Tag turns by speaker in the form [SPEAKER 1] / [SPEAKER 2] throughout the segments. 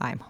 [SPEAKER 1] I'm.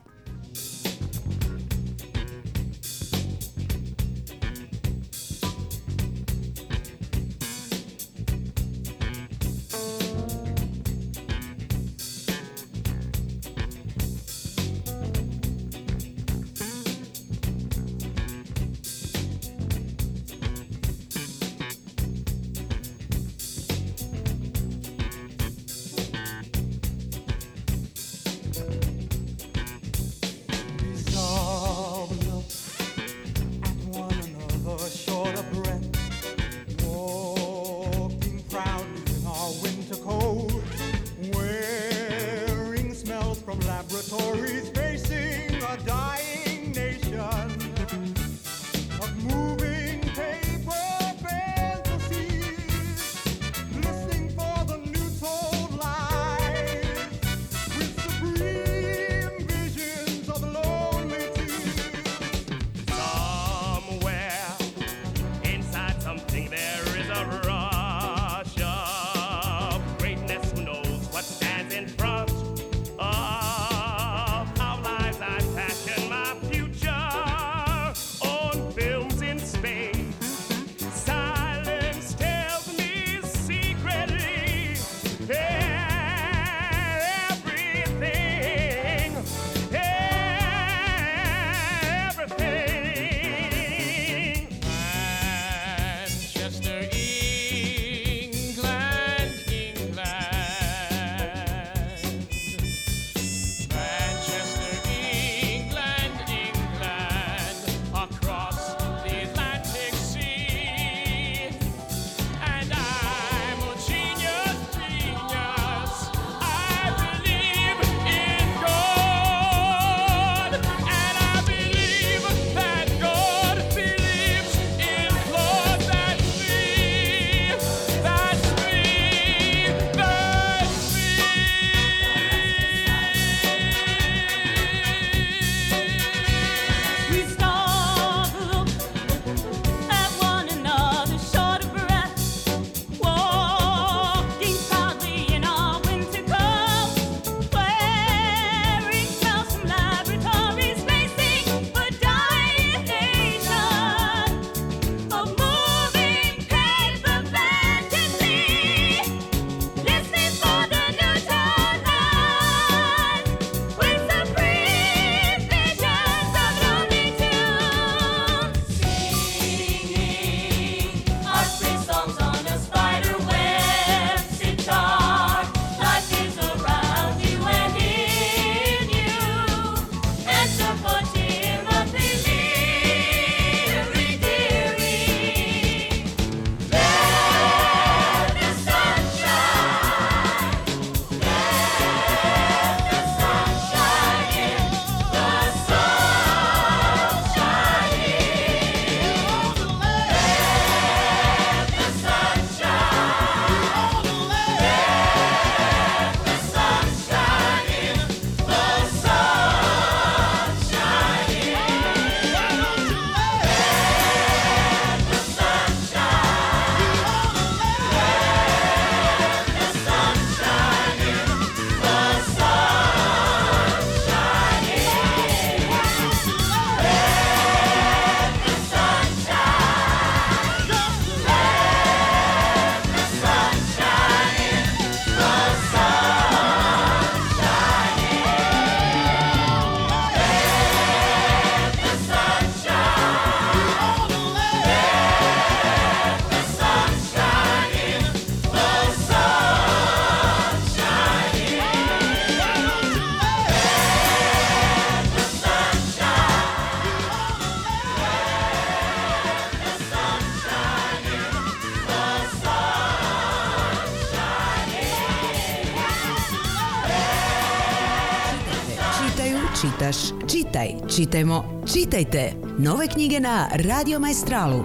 [SPEAKER 1] Čitajmo, čitajte! Nove knjige na Radio Majstralu.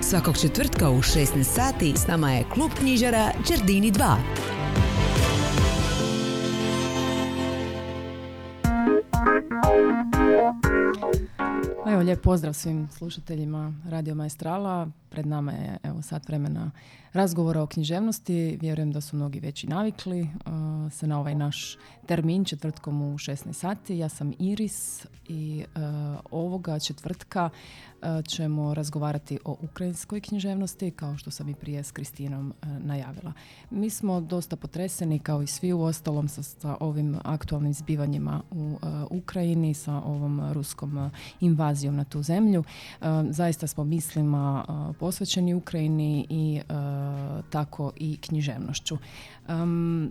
[SPEAKER 1] Svakog četvrtka u 16 sati s nama je klub knjižara Čerdini 2.
[SPEAKER 2] Evo, lijep pozdrav svim slušateljima Radio Maestrala. Pred nama je evo, sat vremena razgovora o književnosti. Vjerujem da su mnogi već i navikli se na ovaj naš termin četvrtkom u 16 sati. Ja sam Iris i uh, ovoga četvrtka uh, ćemo razgovarati o ukrajinskoj književnosti kao što sam i prije s Kristinom najavila. Mi smo dosta potreseni kao i svi u ostalom sa, sa ovim aktualnim zbivanjima u Ukrajini, sa ovom ruskom invazijom na tu zemlju. Zaista smo mislima posvećeni Ukrajini i tako i književnošću.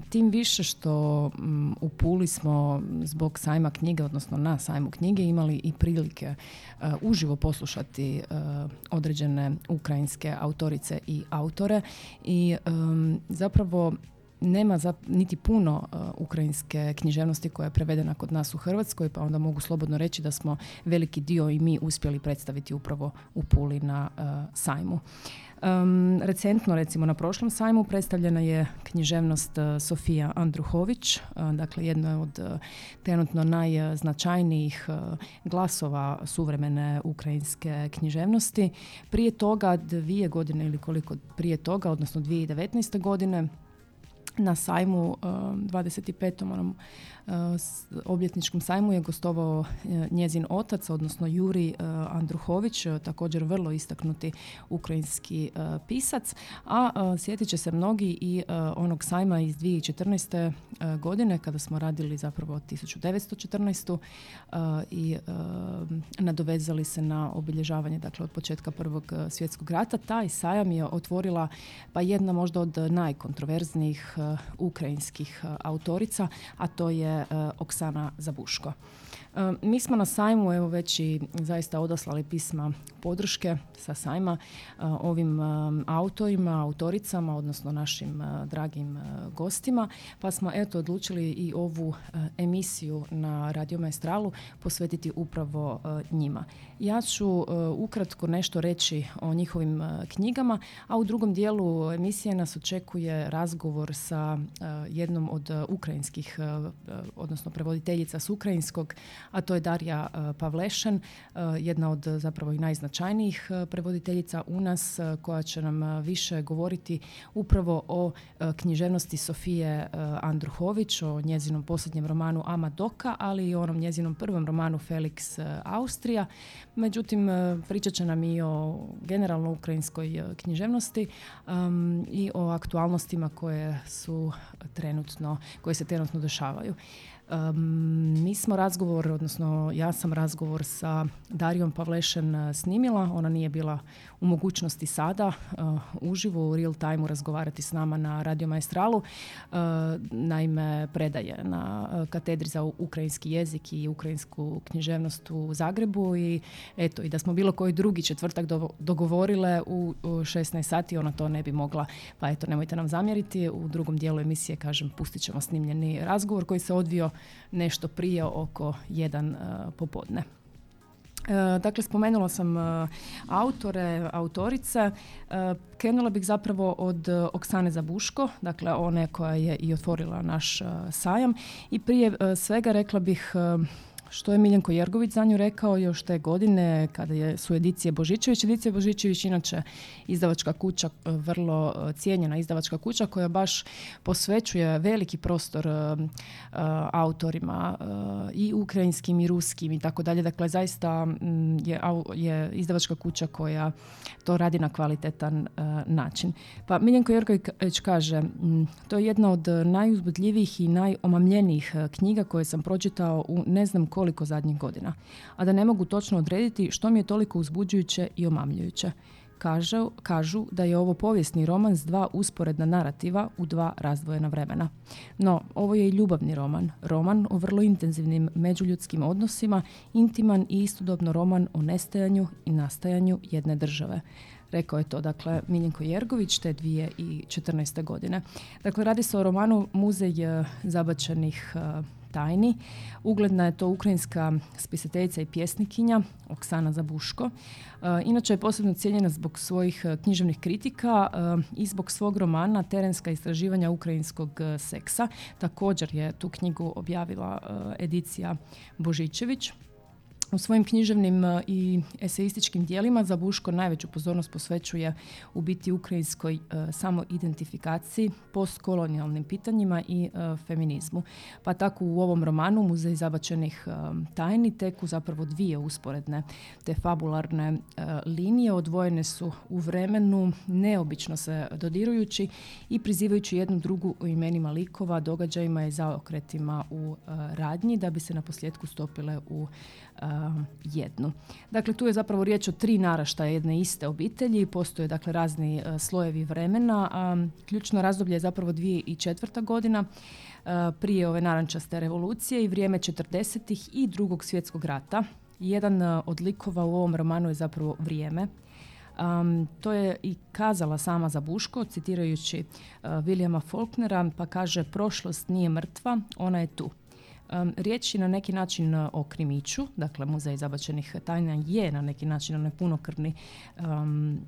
[SPEAKER 2] tim više što um, u Puli smo zbog sajma knjige, odnosno na sajmu knjige imali i prilike uh, uživo poslušati uh, određene ukrajinske autorice i autore i zapravo nema za, niti puno uh, ukrajinske književnosti koja je prevedena kod nas u Hrvatskoj, pa onda mogu slobodno reći da smo veliki dio i mi uspjeli predstaviti upravo u Puli na sajmu. Um, recentno, recimo na prošlom sajmu, predstavljena je književnost uh, Sofija Andruhović, uh, dakle jedna od uh, trenutno najznačajnijih glasova suvremene ukrajinske književnosti. Prije toga, dvije godine ili koliko prije toga, odnosno 2019. godine, na sajmu 25. onom obljetničkom sajmu je gostovao e, njezin otac, odnosno Juri e, Andruhović, e, također vrlo istaknuti ukrajinski pisac, a sjetit će se mnogi i onog sajma iz 2014. godine kada smo radili zapravo 1914. i nadovezali se na obilježavanje dakle od početka Prvog svjetskog rata. Taj sajam je otvorila pa jedna možda od najkontroverznijih ukrajinskih autorica, a to je E, Oksana Zabuško. E, mi smo na sajmu evo već i zaista odaslali pisma podrške sa sajma e, ovim autorima, autoricama, odnosno našim dragim gostima, pa smo eto odlučili i ovu emisiju na Radio Maestralu posvetiti upravo njima. Ja ću ukratko nešto reći o njihovim knjigama, a u drugom dijelu emisije nas očekuje razgovor sa jednom od ukrajinskih, odnosno prevoditeljica s ukrajinskog, a to je Darija e, Pavlešen, e, jedna od zapravo i najznačajnijih e, prevoditeljica u nas koja će nam više govoriti upravo o književnosti Sofije Andruhović, o njezinom posljednjem romanu Amadoka, ali i o onom njezinom prvom romanu Felix Austrija. Međutim, pričat će nam i o generalno ukrajinskoj književnosti i o aktualnostima koje su trenutno, koje se trenutno dešavaju. Mi smo razgovor, odnosno ja sam razgovor sa Darijom Pavlešen snimila. Ona nije bila u mogućnosti sada uh, uživo u real time razgovarati s nama na Radio Maestralu. Uh, naime, predaje na katedri za ukrajinski jezik i ukrajinsku književnost u Zagrebu i eto, i da smo bilo koji drugi četvrtak dogovorile u, u 16 sati, ona to ne bi mogla, pa eto, nemojte nam zamjeriti. U drugom dijelu emisije, kažem, pustit ćemo snimljeni razgovor koji se odvio nešto prije oko jedan popodne. E, dakle, spomenula sam e, autore, autorice. E, krenula bih zapravo od Oksane Zabuško, dakle one koja je i otvorila naš sajam. I prije svega rekla bih što je Miljenko Jergović za nju rekao još te godine kada je, su edicije Božićević. Edicija Božićević inače izdavačka kuća, vrlo e, cijenjena izdavačka kuća koja baš posvećuje veliki prostor uh, autorima i ukrajinskim i ruskim i tako dalje. Dakle, zaista je, je izdavačka kuća koja to radi na kvalitetan način. Pa Miljenko Jergović kaže, to je jedna od najuzbudljivijih i najomamljenijih knjiga koje sam pročitao u ne znam koliko zadnjih godina, a da ne mogu točno odrediti što mi je toliko uzbuđujuće i omamljujuće. Kažu, kažu da je ovo povijesni roman s dva usporedna narativa u dva razdvojena vremena. No, ovo je i ljubavni roman, roman o vrlo intenzivnim međuljudskim odnosima, intiman i istodobno roman o nestajanju i nastajanju jedne države. Rekao je to, dakle, Miljenko Jergović te 2014. godine. Dakle, radi se o romanu Muzej eh, zabačenih eh, tajni. Ugledna je to ukrajinska spisateljica i pjesnikinja Oksana Zabuško. E, inače je posebno cijenjena zbog svojih e, književnih kritika e, i zbog svog romana Terenska istraživanja ukrajinskog seksa. Također je tu knjigu objavila edicija Božićević. U svojim književnim e, i eseističkim dijelima Zabuško najveću pozornost posvećuje u biti ukrajinskoj e, samoidentifikaciji, postkolonijalnim pitanjima i e, feminizmu. Pa tako u ovom romanu Muzej zabačenih tajni teku zapravo dvije usporedne te fabularne linije odvojene su u vremenu neobično se dodirujući i prizivajući jednu drugu u imenima likova, događajima i zaokretima u radnji da bi se na posljedku stopile u jednu. Dakle, tu je zapravo riječ o tri naraštaja jedne iste obitelji, postoje dakle razni uh, slojevi vremena. A, ključno razdoblje je zapravo 2004. godina prije ove narančaste revolucije i vrijeme 40. i drugog svjetskog rata. Jedan od likova u ovom romanu je zapravo vrijeme. Um, to je i kazala sama za Buško, citirajući uh, Williama Faulknera, pa kaže prošlost nije mrtva, ona je tu. Riječ je na neki način e, o krimiću, dakle muzej zabačenih tajna je na neki način onaj punokrvni, um,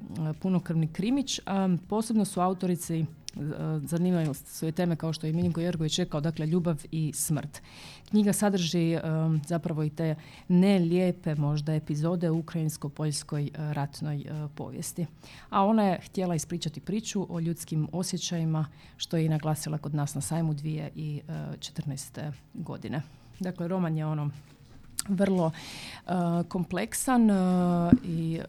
[SPEAKER 2] punokrvni krimić. Posebno su autorici e, zanimaju svoje teme kao što je Miljenko Jergović rekao, dakle ljubav i smrt. Knjiga sadrži um, zapravo i te nelijepe možda epizode u ukrajinsko-poljskoj uh, ratnoj povijesti. A ona je htjela ispričati priču o ljudskim osjećajima što je i naglasila kod nas na sajmu 2014. godine. Dakle, roman je ono vrlo kompleksan i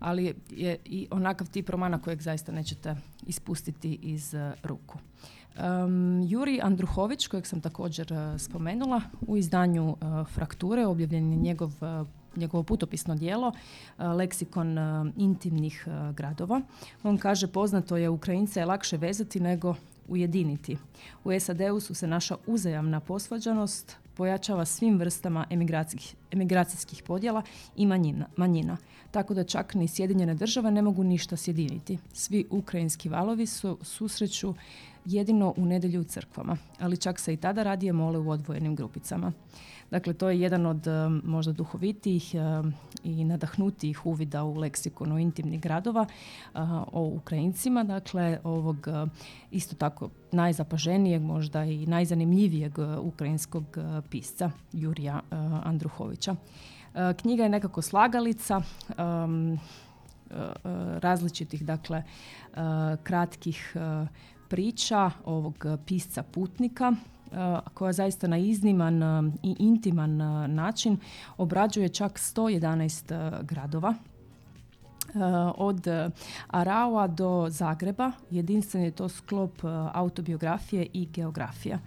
[SPEAKER 2] ali je i onakav tip romana kojeg zaista nećete ispustiti iz ruku. Um, Juri Andruhović, kojeg sam također uh, spomenula, u izdanju uh, Frakture objavljen je njegov uh, njegovo putopisno dijelo, leksikon intimnih gradova. On kaže poznato je Ukrajince je lakše vezati nego ujediniti. U SAD-u su se naša uzajamna posvađanost pojačava svim vrstama emigracijskih podjela i manjina. Tako da čak ni Sjedinjene države ne mogu ništa sjediniti. Svi ukrajinski valovi su susreću jedino u nedjelju u crkvama, ali čak se i tada radije mole u odvojenim grupicama. Dakle, to je jedan od možda duhovitijih i nadahnutijih uvida u leksikonu intimnih gradova o Ukrajincima, dakle, ovog isto tako najzapaženijeg, možda i najzanimljivijeg ukrajinskog pisca Jurija Andruhovića. Knjiga je nekako slagalica um, različitih, dakle, kratkih priča ovog pisca putnika koja zaista na izniman i intiman način obrađuje čak 111 gradova od Araua do Zagreba. Jedinstven je to sklop autobiografije i geografija.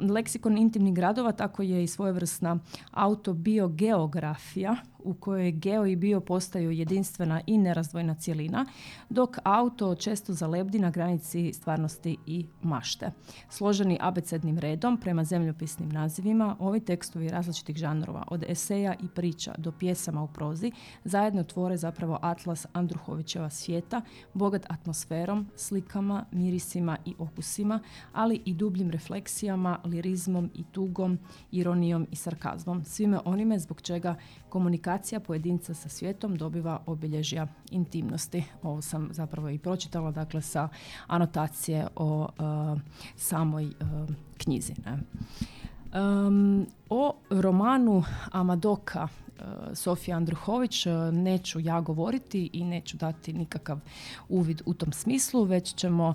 [SPEAKER 2] Leksikon intimnih gradova tako je i svojevrsna autobiogeografija u kojoj geo i bio postaju jedinstvena i nerazdvojna cjelina, dok auto često zalebdi na granici stvarnosti i mašte. Složeni abecednim redom prema zemljopisnim nazivima, ovi tekstovi različitih žanrova, od eseja i priča do pjesama u prozi, zajedno tvore zapravo atlas Andruhovićeva svijeta, bogat atmosferom, slikama, mirisima i okusima, ali i dubljim refleksijama, lirizmom i tugom, ironijom i sarkazmom, svime onime zbog čega komunikacija pojedinca sa svijetom dobiva obilježja intimnosti. Ovo sam zapravo i pročitala, dakle sa anotacije o uh, samoj uh, knjizi. Ne? Um, o romanu Amadoka uh, Sofija Andruhović neću ja govoriti i neću dati nikakav uvid u tom smislu, već ćemo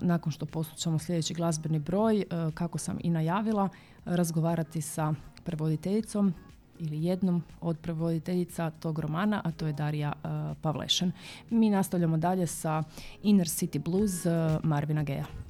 [SPEAKER 2] nakon što poslušamo sljedeći glazbeni broj, kako sam i najavila, razgovarati sa prevoditeljicom ili jednom od prevoditeljica tog romana, a to je Darija uh, Pavlešan. Mi nastavljamo dalje sa Inner City Blues uh, Marvina Geja.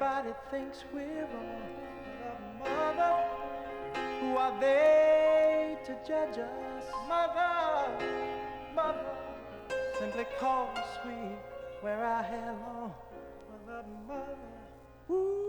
[SPEAKER 3] Everybody thinks we're wrong. The mother, who are they to judge us? Mother, mother, simply cause we wear our hair long. Mother, mother, ooh.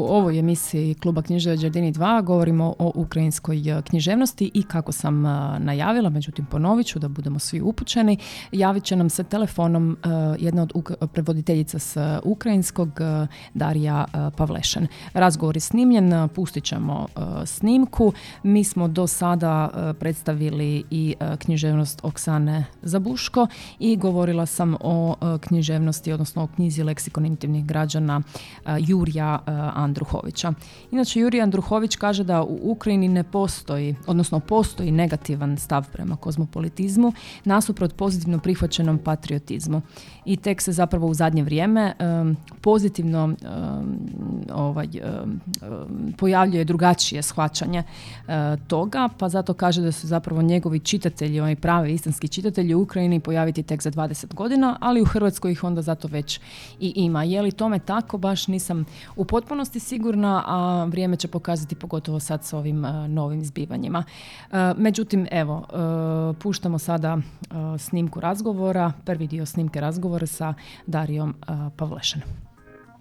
[SPEAKER 2] ovoj emisiji Kluba književa Đardini 2 govorimo o ukrajinskoj e, književnosti i kako sam e, najavila, međutim ponovit ću da budemo svi upućeni, javit će nam se telefonom e, jedna od prevoditeljica s ukrajinskog, Darija Pavlešan. Razgovor je snimljen, pustit ćemo snimku. Mi smo do sada predstavili i književnost Oksane Zabuško i govorila sam o književnosti, odnosno o knjizi leksikon intimnih građana Jurija Jurija Andruhovića. Inače, Jurij Andruhović kaže da u Ukrajini ne postoji, odnosno postoji negativan stav prema kozmopolitizmu, nasuprot pozitivno prihvaćenom patriotizmu. I tek se zapravo u zadnje vrijeme pozitivno ovaj, pojavljuje drugačije shvaćanje toga, pa zato kaže da su zapravo njegovi čitatelji, oni pravi istinski čitatelji u Ukrajini pojaviti tek za 20 godina, ali u Hrvatskoj ih onda zato već i ima. Je li tome tako? Baš nisam u potpunosti sigurna, a vrijeme će pokazati pogotovo sad s ovim e, novim zbivanjima. E, međutim, evo, e, puštamo sada snimku razgovora, prvi dio snimke razgovora sa Darijom Pavlešanom.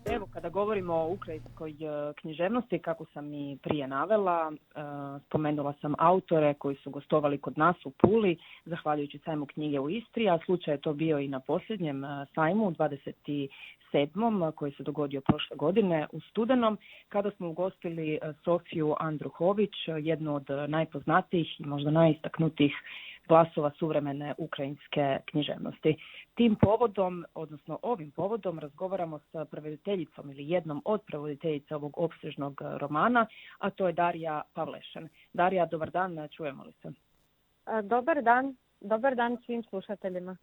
[SPEAKER 4] Evo, kada govorimo o ukrajinskoj e, književnosti, kako sam i prije navela, e, spomenula sam autore koji su gostovali kod nas u Puli, zahvaljujući sajmu knjige u Istri, a slučaj je to bio i na posljednjem e, sajmu, 27. koji se dogodio prošle godine u Studenom, kada smo ugostili Sofiju Andruhović, jednu od najpoznatijih i možda najistaknutijih glasova suvremene ukrajinske književnosti. Tim povodom, odnosno ovim povodom, razgovaramo sa prevoditeljicom ili jednom od prevoditeljica ovog opsežnog romana, a to je Darija Pavlešan. Darija, dobar dan, čujemo li se?
[SPEAKER 5] Dobar dan, dobar dan svim slušateljima.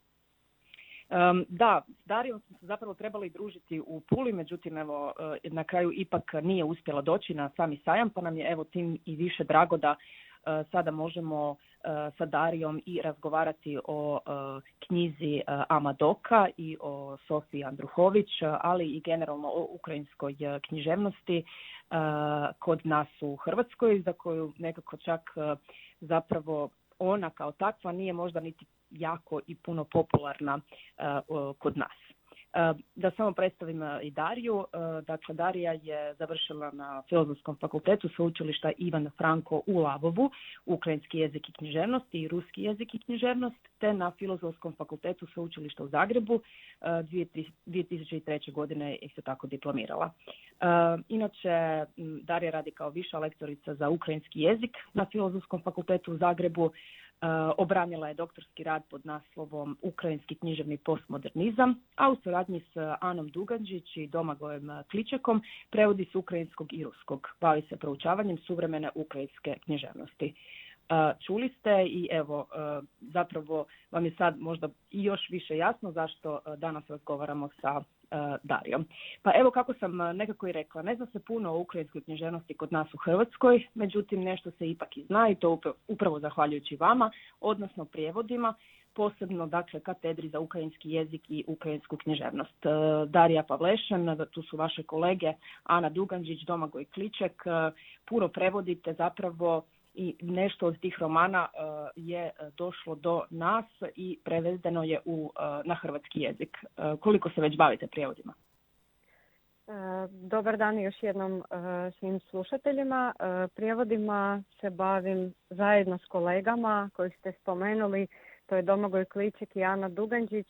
[SPEAKER 4] Um, da, s Darijom smo se zapravo trebali družiti u Puli, međutim evo e, na kraju ipak nije uspjela doći na sami sajam, pa nam je evo tim i više drago da e, sada možemo E, sa Darijom i razgovarati o e, knjizi e, Amadoka i o Sofiji Andruhović, ali i generalno o ukrajinskoj književnosti kod nas u Hrvatskoj, za koju nekako čak zapravo ona kao takva nije možda niti jako i puno popularna kod nas. E, da samo predstavim e, i Dariju. E, dakle, Darija je završila na Filozofskom fakultetu sveučilišta Ivan Franko u Lavovu, ukrajinski jezik i književnost i ruski jezik i književnost, te na Filozofskom fakultetu sveučilišta u Zagrebu 2003. godine je se tako diplomirala. Inače, Darija radi kao viša lektorica za ukrajinski jezik na Filozofskom fakultetu u Zagrebu, obranila je doktorski rad pod naslovom Ukrajinski književni postmodernizam, a u suradnji s Anom Duganđić i Domagojem Kličekom prevodi s ukrajinskog i ruskog. Bavi se proučavanjem suvremene ukrajinske književnosti. E, čuli ste i evo e, zapravo vam je sad možda i još više jasno zašto danas razgovaramo sa E, Darijom. Pa evo kako sam e, nekako i rekla, ne zna se puno o ukrajinskoj književnosti kod nas u Hrvatskoj, međutim nešto se ipak i zna i to upravo zahvaljujući vama, odnosno prijevodima, posebno dakle katedri za ukrajinski jezik i ukrajinsku književnost. E, Darija Pavlešan, tu su vaše kolege Ana Duganđić, Domagoj Kliček, puno prevodite zapravo i nešto od tih romana e, je e, došlo do nas i prevedeno je u, e, na hrvatski jezik. Koliko se već bavite prijevodima?
[SPEAKER 5] Dobar dan još jednom svim slušateljima. Prijevodima se bavim zajedno s kolegama koji ste spomenuli. To je Domagoj Kliček i Ana Duganđić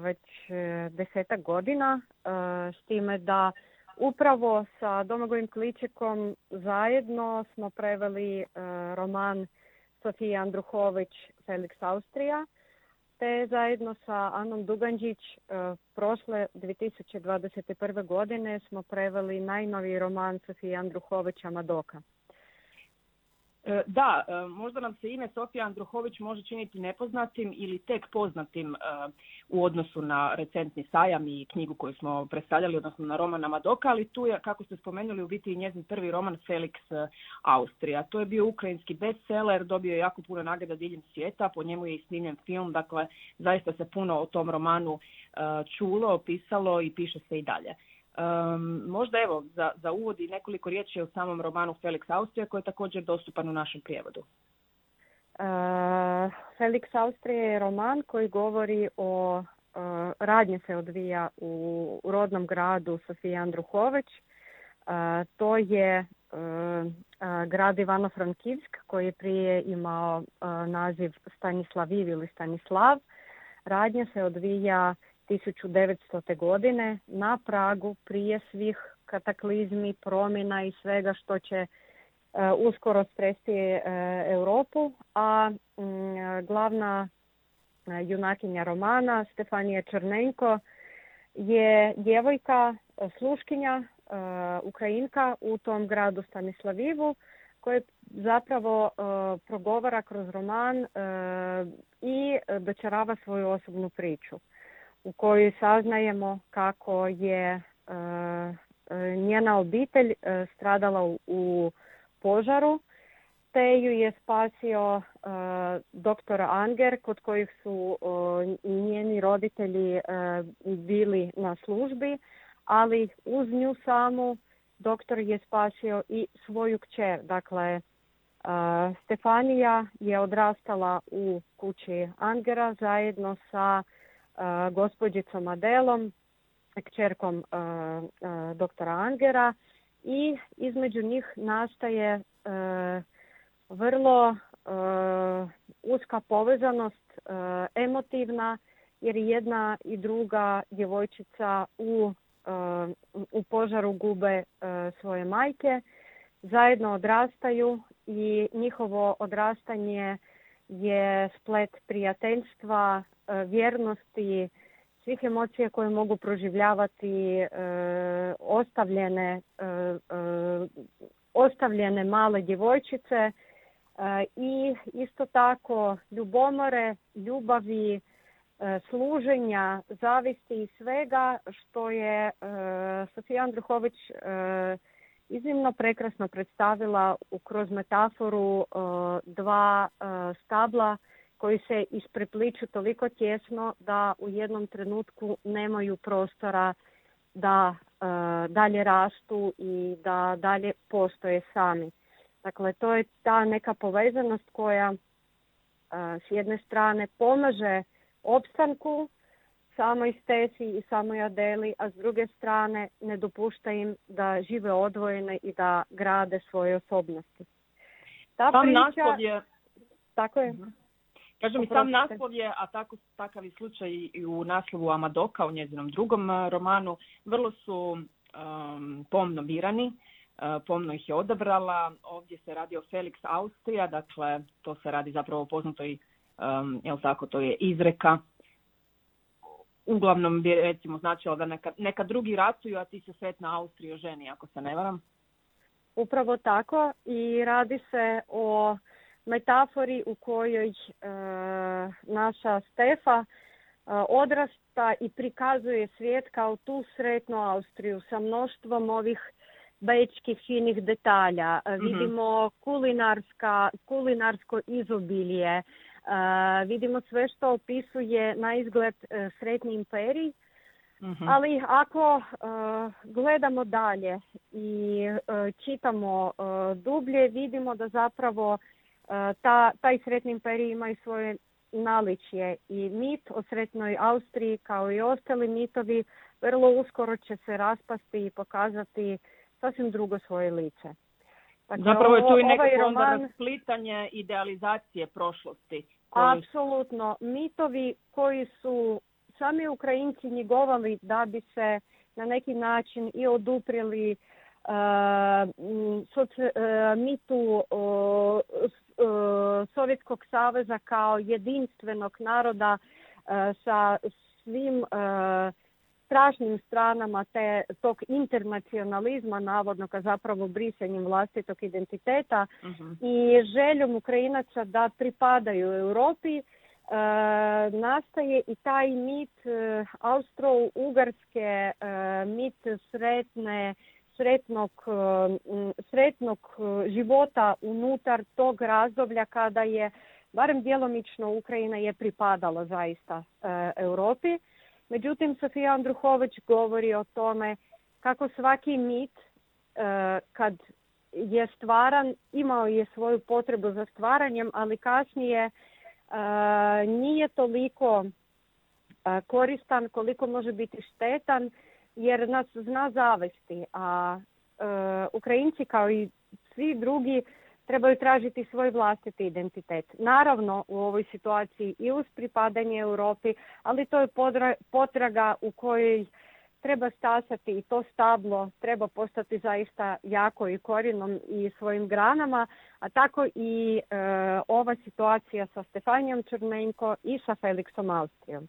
[SPEAKER 5] već desetak godina. S time da Upravo sa Domagojim Kličekom zajedno smo preveli e, roman Sofije Andruhović Felix Austrija, te zajedno sa Anom Duganđić e, prošle 2021. godine smo preveli najnoviji roman Sofije Andruhovića Madoka.
[SPEAKER 4] E, da, e, možda nam se ime Sofija Andruhović može činiti nepoznatim ili tek poznatim e, u odnosu na recentni sajam i knjigu koju smo predstavljali, odnosno na romana Madoka, ali tu je, kako ste spomenuli, u biti i njezin prvi roman Felix Austrija. To je bio ukrajinski bestseller, dobio je jako puno nagrada diljem svijeta, po njemu je i snimljen film, dakle zaista se puno o tom romanu čulo, opisalo i piše se i dalje. Um, možda evo za, za uvod i nekoliko riječi o samom romanu Felix Austrija koji je također dostupan u našem prijevodu. Uh,
[SPEAKER 5] Felix Austrija je roman koji govori o uh, radnje se odvija u, rodnom gradu Sofije Andruhoveć. Uh, to je grad Ivano-Frankivsk koji je prije imao naziv Stanislaviv ili Stanislav. Radnja se odvija 1900. godine na pragu prije svih kataklizmi, promjena i svega što će e, uskoro stresti e, Europu, a mm, glavna e, junakinja romana Stefanija Črnenko je djevojka, sluškinja Ukrajinka u tom gradu Stanislavivu koje zapravo progovara kroz roman i dočarava svoju osobnu priču u kojoj saznajemo kako je njena obitelj stradala u požaru te ju je spasio doktor Anger kod kojih su njeni roditelji bili na službi, ali uz nju samu doktor je spasio i svoju kćer. Dakle, Stefanija je odrastala u kući Angera zajedno sa gospođicom Adelom, kćerkom doktora Angera i između njih nastaje vrlo uska povezanost, emotivna, jer jedna i druga djevojčica u, u požaru gube svoje majke, zajedno odrastaju i njihovo odrastanje je splet prijateljstva, vjernosti, svih emocija koje mogu proživljavati ostavljene, ostavljene male djevojčice i isto tako ljubomore, ljubavi, e, služenja, zavisti i svega što je e, Sofija Andruhović e, iznimno prekrasno predstavila kroz metaforu dva stabla koji se isprepliču toliko tjesno da u jednom trenutku nemaju prostora da dalje rastu i da dalje postoje sami. Dakle, to je ta neka povezanost koja s jedne strane pomaže opstanku samoj Stesi i samoj Adeli, a s druge strane ne dopušta im da žive odvojene i da grade svoje osobnosti.
[SPEAKER 4] Ta sam priča... naslov je...
[SPEAKER 5] Tako je.
[SPEAKER 4] Mhm. Kažem, sam naslov je, a tako, takav je slučaj i u naslovu Amadoka, u njezinom drugom romanu, vrlo su um, pomno birani. E, pomno ih je odabrala. Ovdje se radi o Felix Austrija, dakle to se radi zapravo o poznatoj, um, jel tako, to je izreka. Uglavnom bi recimo značilo da neka, neka drugi ratuju, a ti se svet na Austriju ženi, ako se ne varam.
[SPEAKER 5] Upravo tako i radi se o metafori u kojoj e, naša Stefa e, odrasta i prikazuje svijet kao tu sretnu Austriju sa mnoštvom ovih bečkih finih detalja. Mhm. Vidimo kulinarska, kulinarsko izobilje. Vidimo sve što opisuje na izgled e, sretni imperij. Mhm. Ali ako e, gledamo dalje i e, čitamo dublje, vidimo da zapravo ta, taj sretni imperij ima i svoje naličje i mit o sretnoj Austriji kao i ostali mitovi vrlo uskoro će se raspasti i pokazati sasvim drugo svoje lice.
[SPEAKER 4] Dakle, Zapravo je tu i neko ovaj roman... splitanje idealizacije prošlosti.
[SPEAKER 5] Apsolutno. Mitovi koji su sami Ukrajinci njegovali da bi se na neki način i oduprili uh, mitu uh, Sovjetskog saveza kao jedinstvenog naroda sa svim strašnim stranama te, tog internacionalizma navodnog, a zapravo brisanjem vlastitog identiteta uh i željom Ukrajinaca da pripadaju Europi, e, nastaje i taj mit e, austro-ugarske, e, mit sretne, sretnog, e, sretnog života unutar tog razdoblja kada je barem djelomično Ukrajina je pripadala zaista Europi. Međutim, Sofija Andruhović govori o tome kako svaki mit e, kad je stvaran, imao je svoju potrebu za stvaranjem, ali kasnije e, nije toliko e, koristan koliko može biti štetan jer nas zna zavesti, a Ukrajinci kao i svi drugi trebaju tražiti svoj vlastiti identitet. Naravno u ovoj situaciji i uz pripadanje Europi, ali to je potraga u kojoj treba stasati i to stablo treba postati zaista jako i korinom i svojim granama, a tako i e, ova situacija sa Stefanijom Črmenko i sa Felixom Austrijom.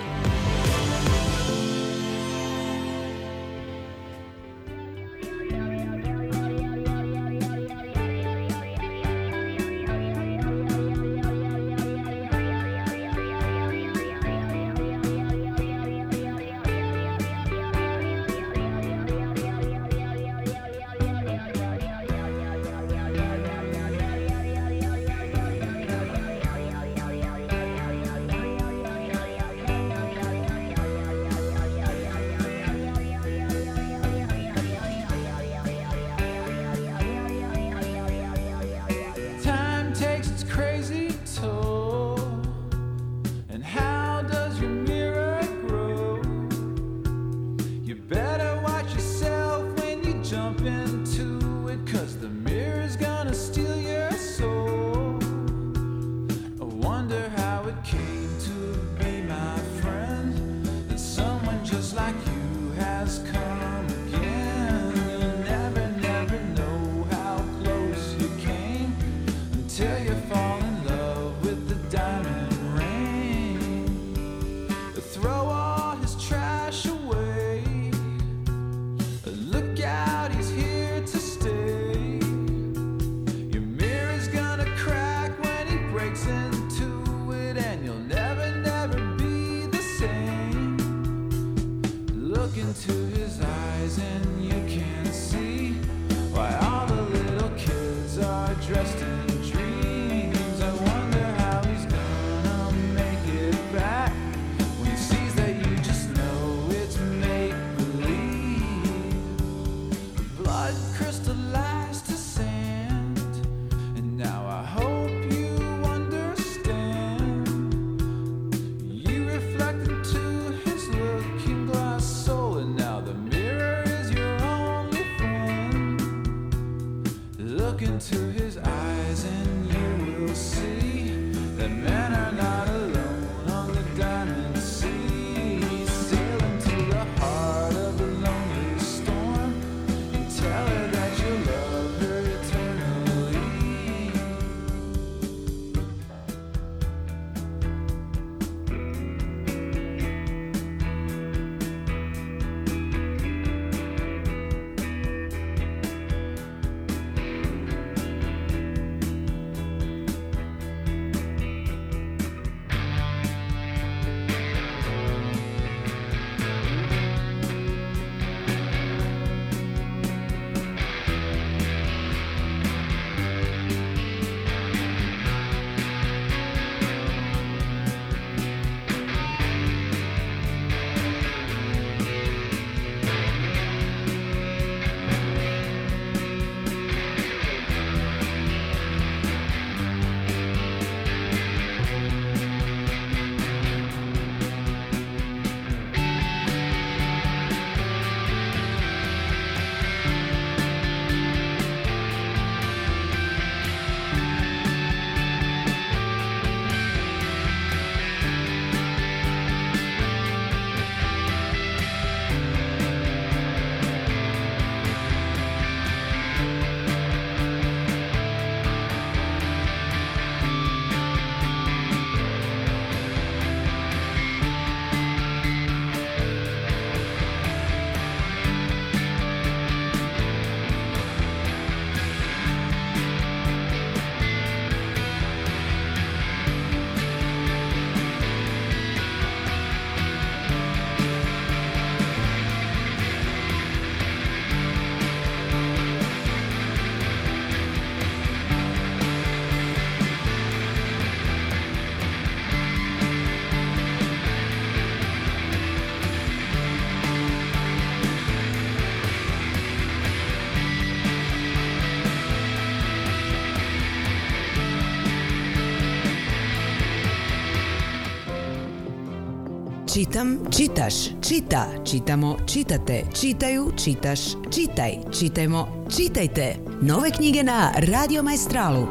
[SPEAKER 6] Čitam, čitaš, čita, čitamo, čitate, čitaju, čitaš, čitaj, čitajmo, čitajte. Nove knjige na Radio Majstralu.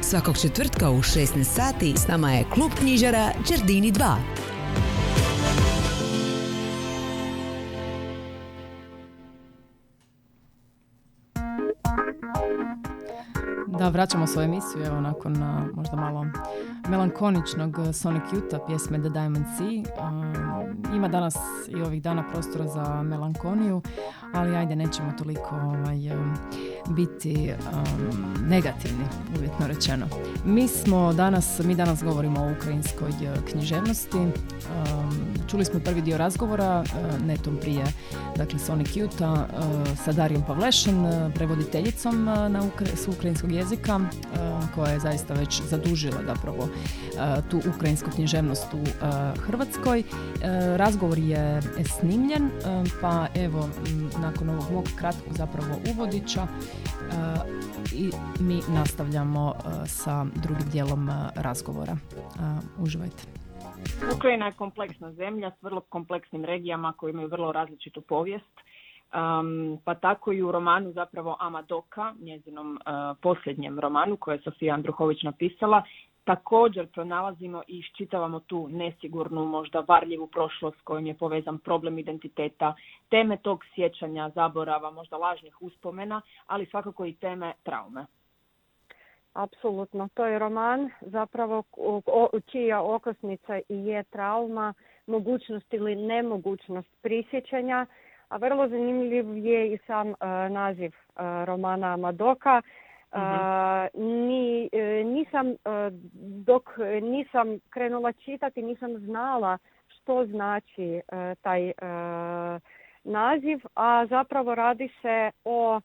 [SPEAKER 6] Svakog četvrtka u 16 sati s nama je klub knjižara Čerdini 2.
[SPEAKER 2] Da, vraćamo svoju emisiju, evo, nakon možda malo melankoničnog Sonic Youth pjesme The Diamond Sea. Um, ima danas i ovih dana prostora za melankoniju, ali ajde, nećemo toliko ovaj, um, biti um, negativni, uvjetno rečeno. Mi smo danas, mi danas govorimo o ukrajinskoj književnosti. Um, čuli smo prvi dio razgovora netom prije, dakle, Sonic Youth uh, sa Darijom Pavlešan, uh, prevoditeljicom na ukra- s ukrajinskog jezika, koja je zaista već zadužila zapravo tu ukrajinsku književnost u uh, Hrvatskoj. Uh, razgovor je snimljen, pa evo, nakon ovog mog kratkog zapravo uvodića, i mi nastavljamo sa drugim dijelom razgovora. Uživajte.
[SPEAKER 4] Ukrajina je kompleksna zemlja s vrlo kompleksnim regijama koje imaju vrlo različitu povijest. Um, pa tako i u romanu zapravo Amadoka, njezinom uh, posljednjem romanu koje je Sofija Andruhović napisala, također pronalazimo i iščitavamo tu nesigurnu, možda varljivu prošlost s kojom je povezan problem identiteta, teme tog sjećanja, zaborava, možda lažnih uspomena, ali svakako i teme traume.
[SPEAKER 5] Apsolutno, to je roman zapravo čija okosnica i je trauma, mogućnost ili nemogućnost prisjećanja, a vrlo zanimljiv je i sam e, naziv e, romana Madoka. E, ni, e, nisam, e, dok nisam krenula čitati, nisam znala što znači e, taj naziv, a zapravo radi se o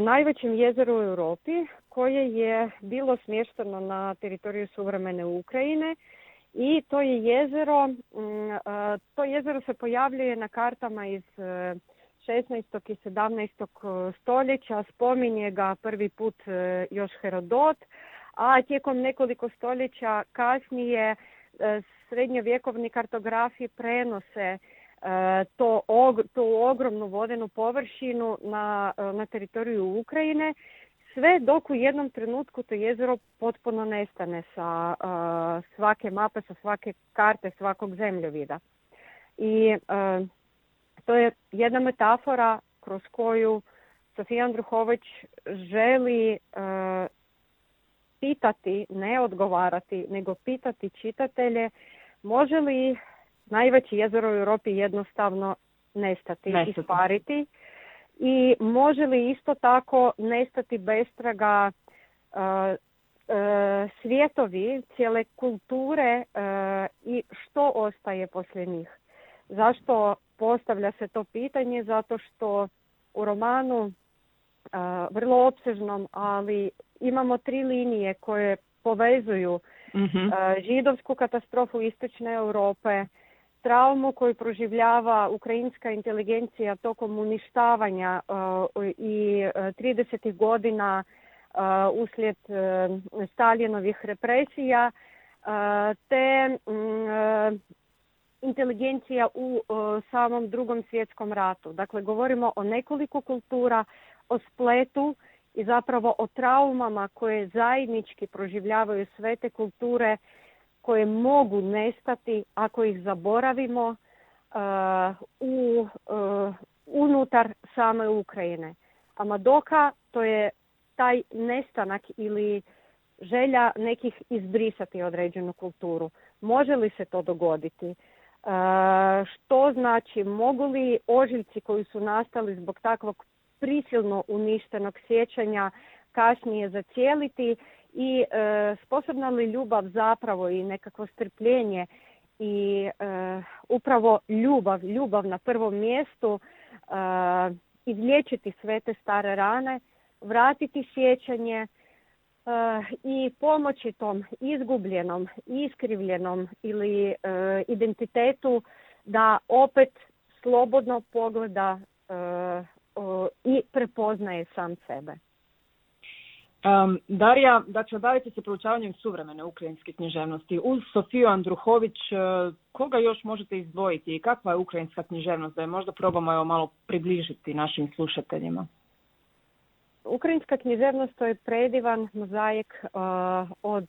[SPEAKER 5] najvećem jezeru u Europi koje je bilo smješteno na teritoriju suvremene Ukrajine i to je jezero, mm, to jezero se pojavljuje na kartama iz 16. i 17. stoljeća, spominje ga prvi put e, još Herodot, a tijekom nekoliko stoljeća kasnije e, srednjovjekovni kartografi prenose e, to, tu ogromnu vodenu površinu na, e, na teritoriju Ukrajine, sve dok u jednom trenutku to jezero potpuno nestane sa e, svake mape, sa svake karte, svakog zemljovida. I e, to je jedna metafora kroz koju Sofija Andruhović želi e, pitati, ne odgovarati, nego pitati čitatelje može li najveće jezero u Europi jednostavno nestati,
[SPEAKER 4] Nestati.
[SPEAKER 5] ispariti i može li isto tako nestati bestraga e, e, svijetovi, cijele kulture e, i što ostaje poslije njih. Zašto postavlja se to pitanje? Zato što u romanu a, vrlo opsežnom, ali imamo tri linije koje povezuju
[SPEAKER 4] Mhm.
[SPEAKER 5] a, židovsku katastrofu istočne Europe, traumu koju proživljava ukrajinska inteligencija tokom uništavanja a, i a, 30. godina a, uslijed a, Staljinovih represija, te inteligencija u a, samom drugom svjetskom ratu. Dakle, govorimo o nekoliko kultura, o spletu i zapravo o traumama koje zajednički proživljavaju sve te kulture koje mogu nestati ako ih zaboravimo a, u, a, unutar same Ukrajine. A Madoka to je taj nestanak ili želja nekih izbrisati određenu kulturu. Može li se to dogoditi? E, što znači, mogu li ožiljci koji su nastali zbog takvog prisilno uništenog sjećanja kasnije zacijeliti i e, sposobna li ljubav zapravo i nekakvo strpljenje i e, upravo ljubav, ljubav na prvom mjestu izliječiti sve te stare rane, vratiti sjećanje i pomoći tom izgubljenom, iskrivljenom ili e, identitetu da opet slobodno pogleda e, i prepoznaje sam sebe.
[SPEAKER 4] Um, Darija, dakle, bavite se proučavanjem suvremene ukrajinske književnosti. Uz Sofiju Andruhović, e, koga još možete izdvojiti i kakva je ukrajinska književnost? Da je možda probamo evo malo približiti našim slušateljima.
[SPEAKER 5] Ukrajinska književnost to je predivan mozaik od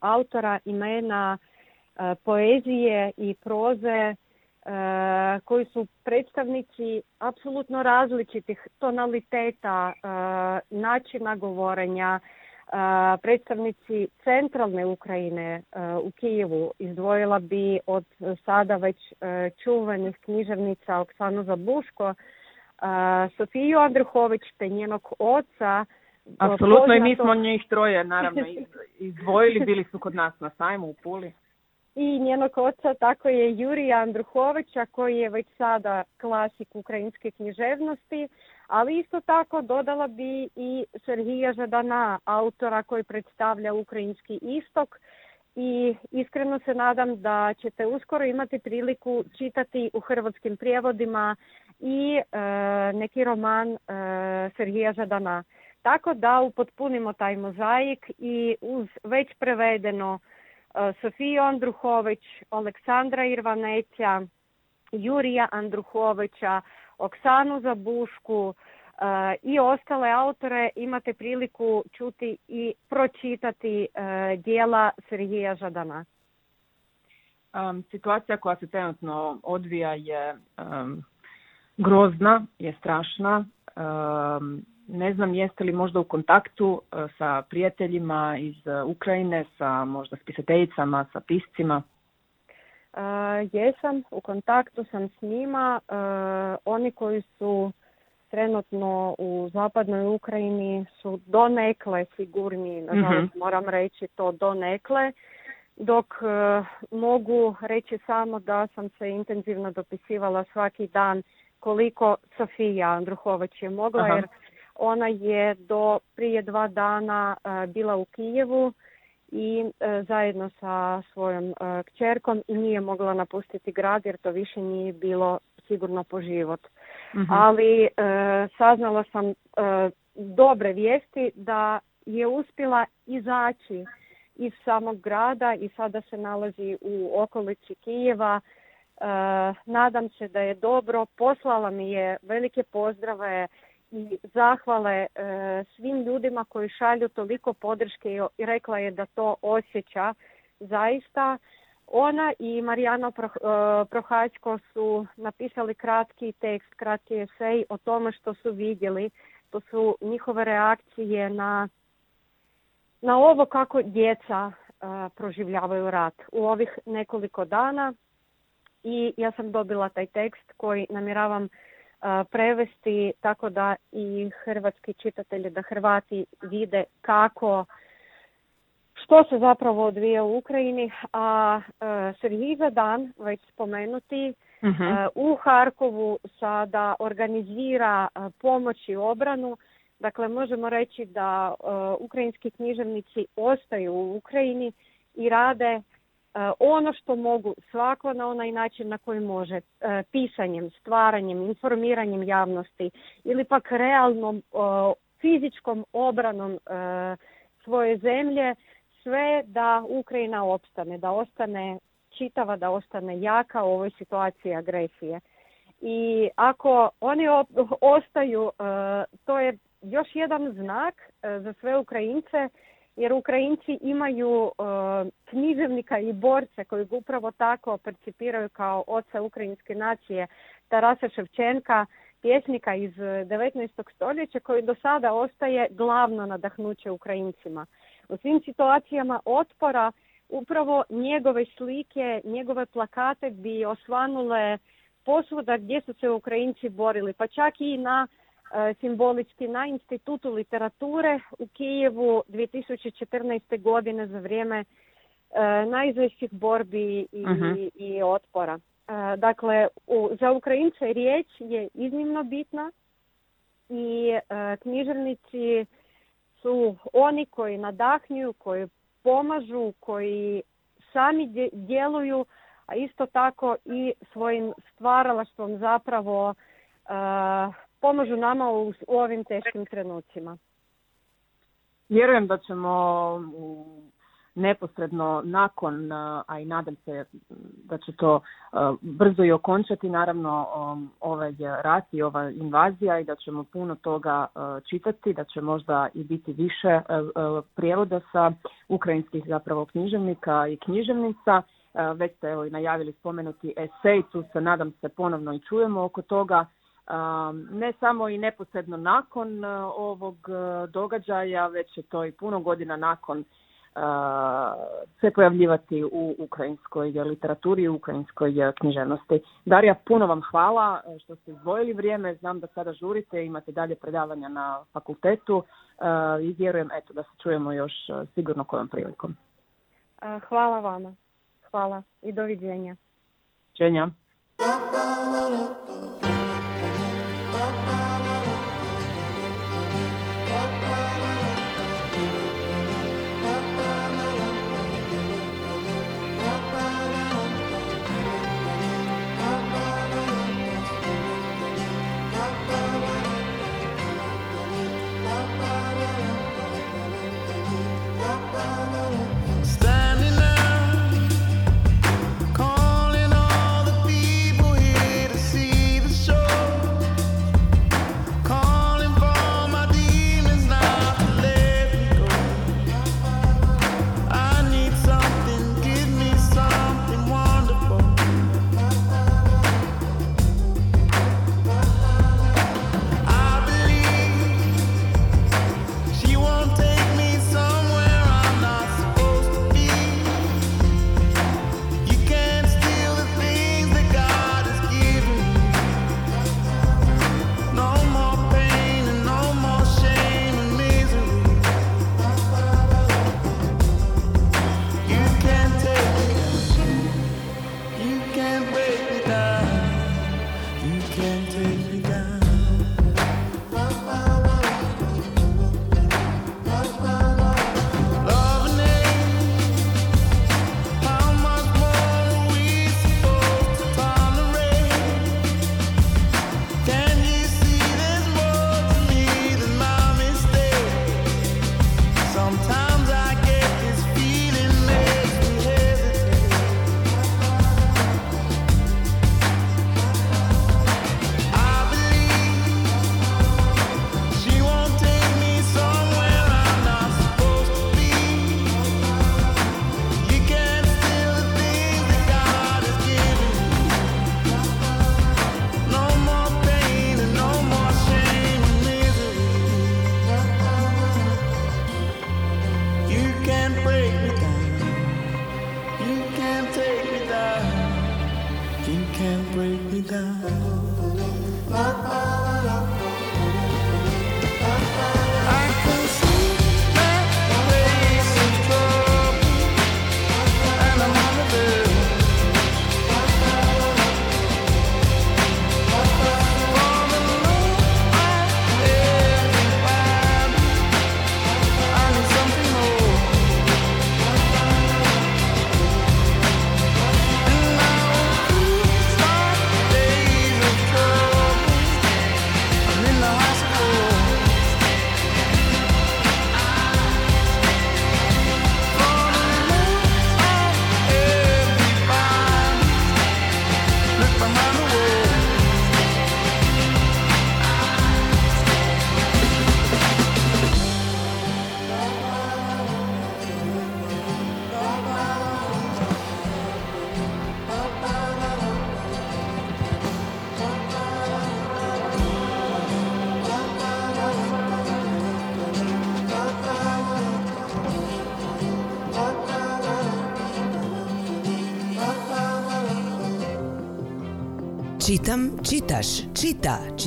[SPEAKER 5] autora imena poezije i proze koji su predstavnici apsolutno različitih tonaliteta, načina govorenja, predstavnici centralne Ukrajine u Kijevu. Izdvojila bi od sada već čuvanih književnica Oksanu Zabuško, Sofiju Andruhović te njenog oca.
[SPEAKER 7] Apsolutno i mi smo njih troje naravno izdvojili, bili su kod nas na sajmu u Puli.
[SPEAKER 5] I njenog oca tako je Jurija Andruhovića koji je već sada klasik ukrajinske književnosti, ali isto tako dodala bi i Serhija Žadana, autora koji predstavlja ukrajinski istok i iskreno se nadam da ćete uskoro imati priliku čitati u hrvatskim prijevodima i e, neki roman e, Serhija Žadana. Tako da upotpunimo taj mozaik i uz već prevedeno e, Sofiju Andruhović, Aleksandra Irvaneća, Jurija Andruhovića, Oksanu Zabušku i ostale autore imate priliku čuti i pročitati e, dijela Serhija Žadana.
[SPEAKER 7] Um, situacija koja se trenutno odvija je um, grozna, je strašna. Um, ne znam jeste li možda u kontaktu uh, sa prijateljima iz uh, Ukrajine, sa možda spisateljicama, sa piscima?
[SPEAKER 5] Uh, jesam, u kontaktu sam s njima. Oni koji su trenutno u zapadnoj Ukrajini su donekle sigurni, nažalost mm moram reći to donekle, dok mogu reći samo da sam se intenzivno dopisivala svaki dan koliko Sofija Andruhović je mogla jer ona je do prije dva dana e, bila u Kijevu i e, zajedno sa svojom uh, kćerkom i nije mogla napustiti grad jer to više nije bilo sigurno po život. Mhm. Ali saznala sam dobre vijesti da je uspjela izaći iz samog grada i sada se nalazi u okolici Kijeva Eh, nadam se da je dobro. Poslala mi je velike pozdrave i zahvale eh, svim ljudima koji šalju toliko podrške i rekla je da to osjeća zaista. Ona i Marijana eh, Prohačko su napisali kratki tekst, kratki esej o tome što su vidjeli. To su njihove reakcije na, na ovo kako djeca proživljavaju rat. U ovih nekoliko dana i ja sam dobila taj tekst koji namjeravam prevesti tako da i hrvatski čitatelji, da Hrvati vide kako što se zapravo odvija u Ukrajini, a uh, Dan, već spomenuti, mhm. u Harkovu sada organizira pomoć i obranu. Dakle, možemo reći da ukrajinski književnici ostaju u Ukrajini i rade ono što mogu svako na onaj način na koji može e, pisanjem, stvaranjem, informiranjem javnosti ili pak realnom fizičkom obranom e, svoje zemlje sve da Ukrajina opstane, da ostane čitava, da ostane jaka u ovoj situaciji agresije. I ako oni ostaju, to je još jedan znak za sve Ukrajince jer Ukrajinci imaju uh, književnika i borce koji upravo tako percipiraju kao oca ukrajinske nacije Tarasa Ševčenka, pjesnika iz 19. stoljeća koji do sada ostaje glavno nadahnuće Ukrajincima. U svim situacijama otpora upravo njegove slike, njegove plakate bi osvanule posvuda gdje su se Ukrajinci borili, pa čak i na E, simbolički na Institutu literature u Kijevu 2014. godine za vrijeme e, najžešćih borbi i, mhm. i otpora. E, dakle, u, za Ukrajince riječ je iznimno bitna i književnici su oni koji nadahnjuju, koji pomažu, koji sami djeluju, a isto tako i svojim stvaralaštvom zapravo pomažu nama u, u ovim teškim trenucima.
[SPEAKER 7] Vjerujem da ćemo u neposredno nakon, a i nadam se da će to brzo i okončati, naravno ovaj rat i ova invazija i da ćemo puno toga čitati, da će možda i biti više prijevoda sa ukrajinskih zapravo književnika i književnica. Već ste evo i najavili spomenuti esej, tu se nadam se ponovno i čujemo oko toga. Um, ne samo i neposredno nakon uh, ovog uh, događaja, već je to i puno godina nakon uh, se pojavljivati u ukrajinskoj literaturi i ukrajinskoj književnosti. Darija, puno vam hvala što ste izdvojili vrijeme. Znam da sada žurite, imate dalje predavanja na fakultetu i vjerujem eto, da se čujemo još sigurno kojom prilikom.
[SPEAKER 5] Hvala vama. Hvala i doviđenja.
[SPEAKER 7] Čenja.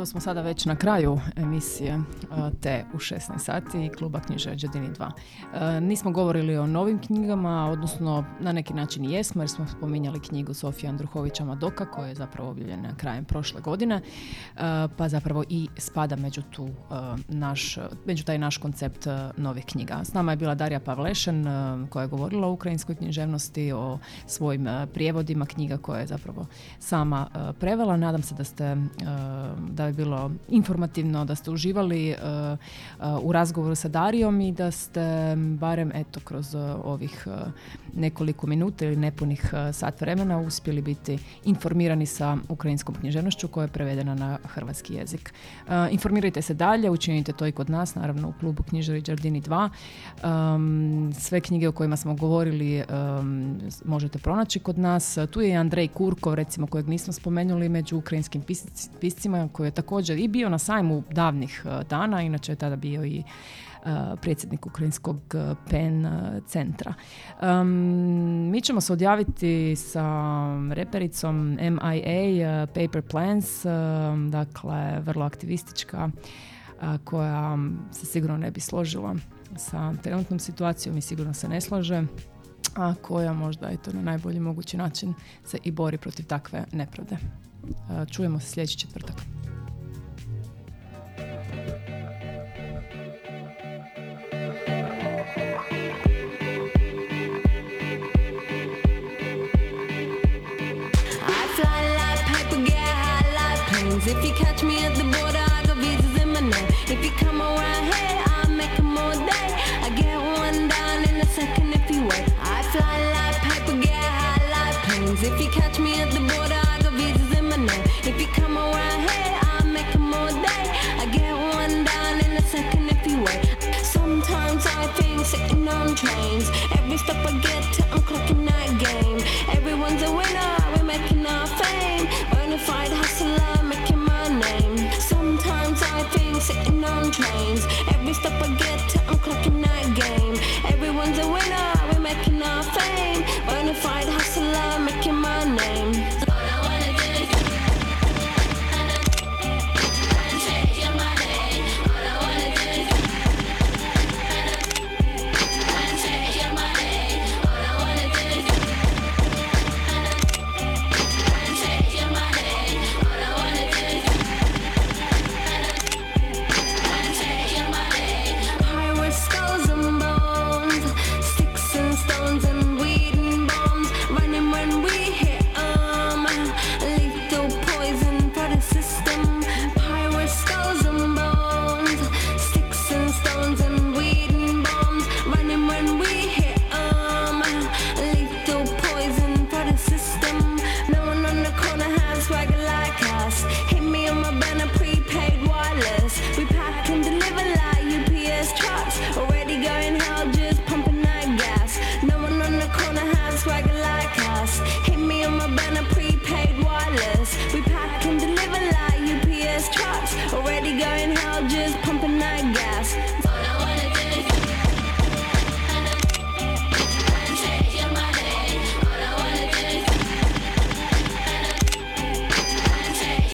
[SPEAKER 2] to smo sada već na kraju emisije e, te u 16 sati kluba knjiže Đadini 2. E, nismo govorili o novim knjigama, odnosno na neki način jesmo jer smo spominjali knjigu Sofija Andruhovića Madoka koja je zapravo objavljena krajem prošle godine, e, pa zapravo i spada među tu naš, među taj naš koncept novih knjiga. S nama je bila Darija Pavlešen koja je govorila o ukrajinskoj književnosti, o svojim prijevodima knjiga koje je zapravo sama prevela. Nadam se da ste da je bilo informativno, da ste uživali uh, uh, u razgovoru sa Darijom i da ste barem eto kroz uh, ovih nekoliko minuta ili nepunih sat vremena uspjeli biti informirani sa ukrajinskom književnošću koja je prevedena na hrvatski jezik. Informirajte se dalje, učinite to i kod nas, naravno u klubu Knjižari Đardini 2. Um, sve knjige o kojima smo govorili možete pronaći kod nas. Tu je i Andrej Kurkov, recimo kojeg nismo spomenuli među ukrajinskim piscima koji je također i bio na sajmu davnih e, dana, inače je tada bio i e, predsjednik Ukrajinskog e, PEN centra. mi ćemo se odjaviti sa repericom MIA Paper Plans, dakle vrlo aktivistička koja se sigurno ne bi složila sa trenutnom situacijom i sigurno se ne slaže a koja možda eto, na najbolji mogući način se i bori protiv takve nepravde. Čujemo se sljedeći četvrtak. If you catch me at the border, I got visas in my name. If you come around here, I'll make them all day. I get one down in a second if you wait. I fly like paper, get high like planes. If you catch me at the Every step I get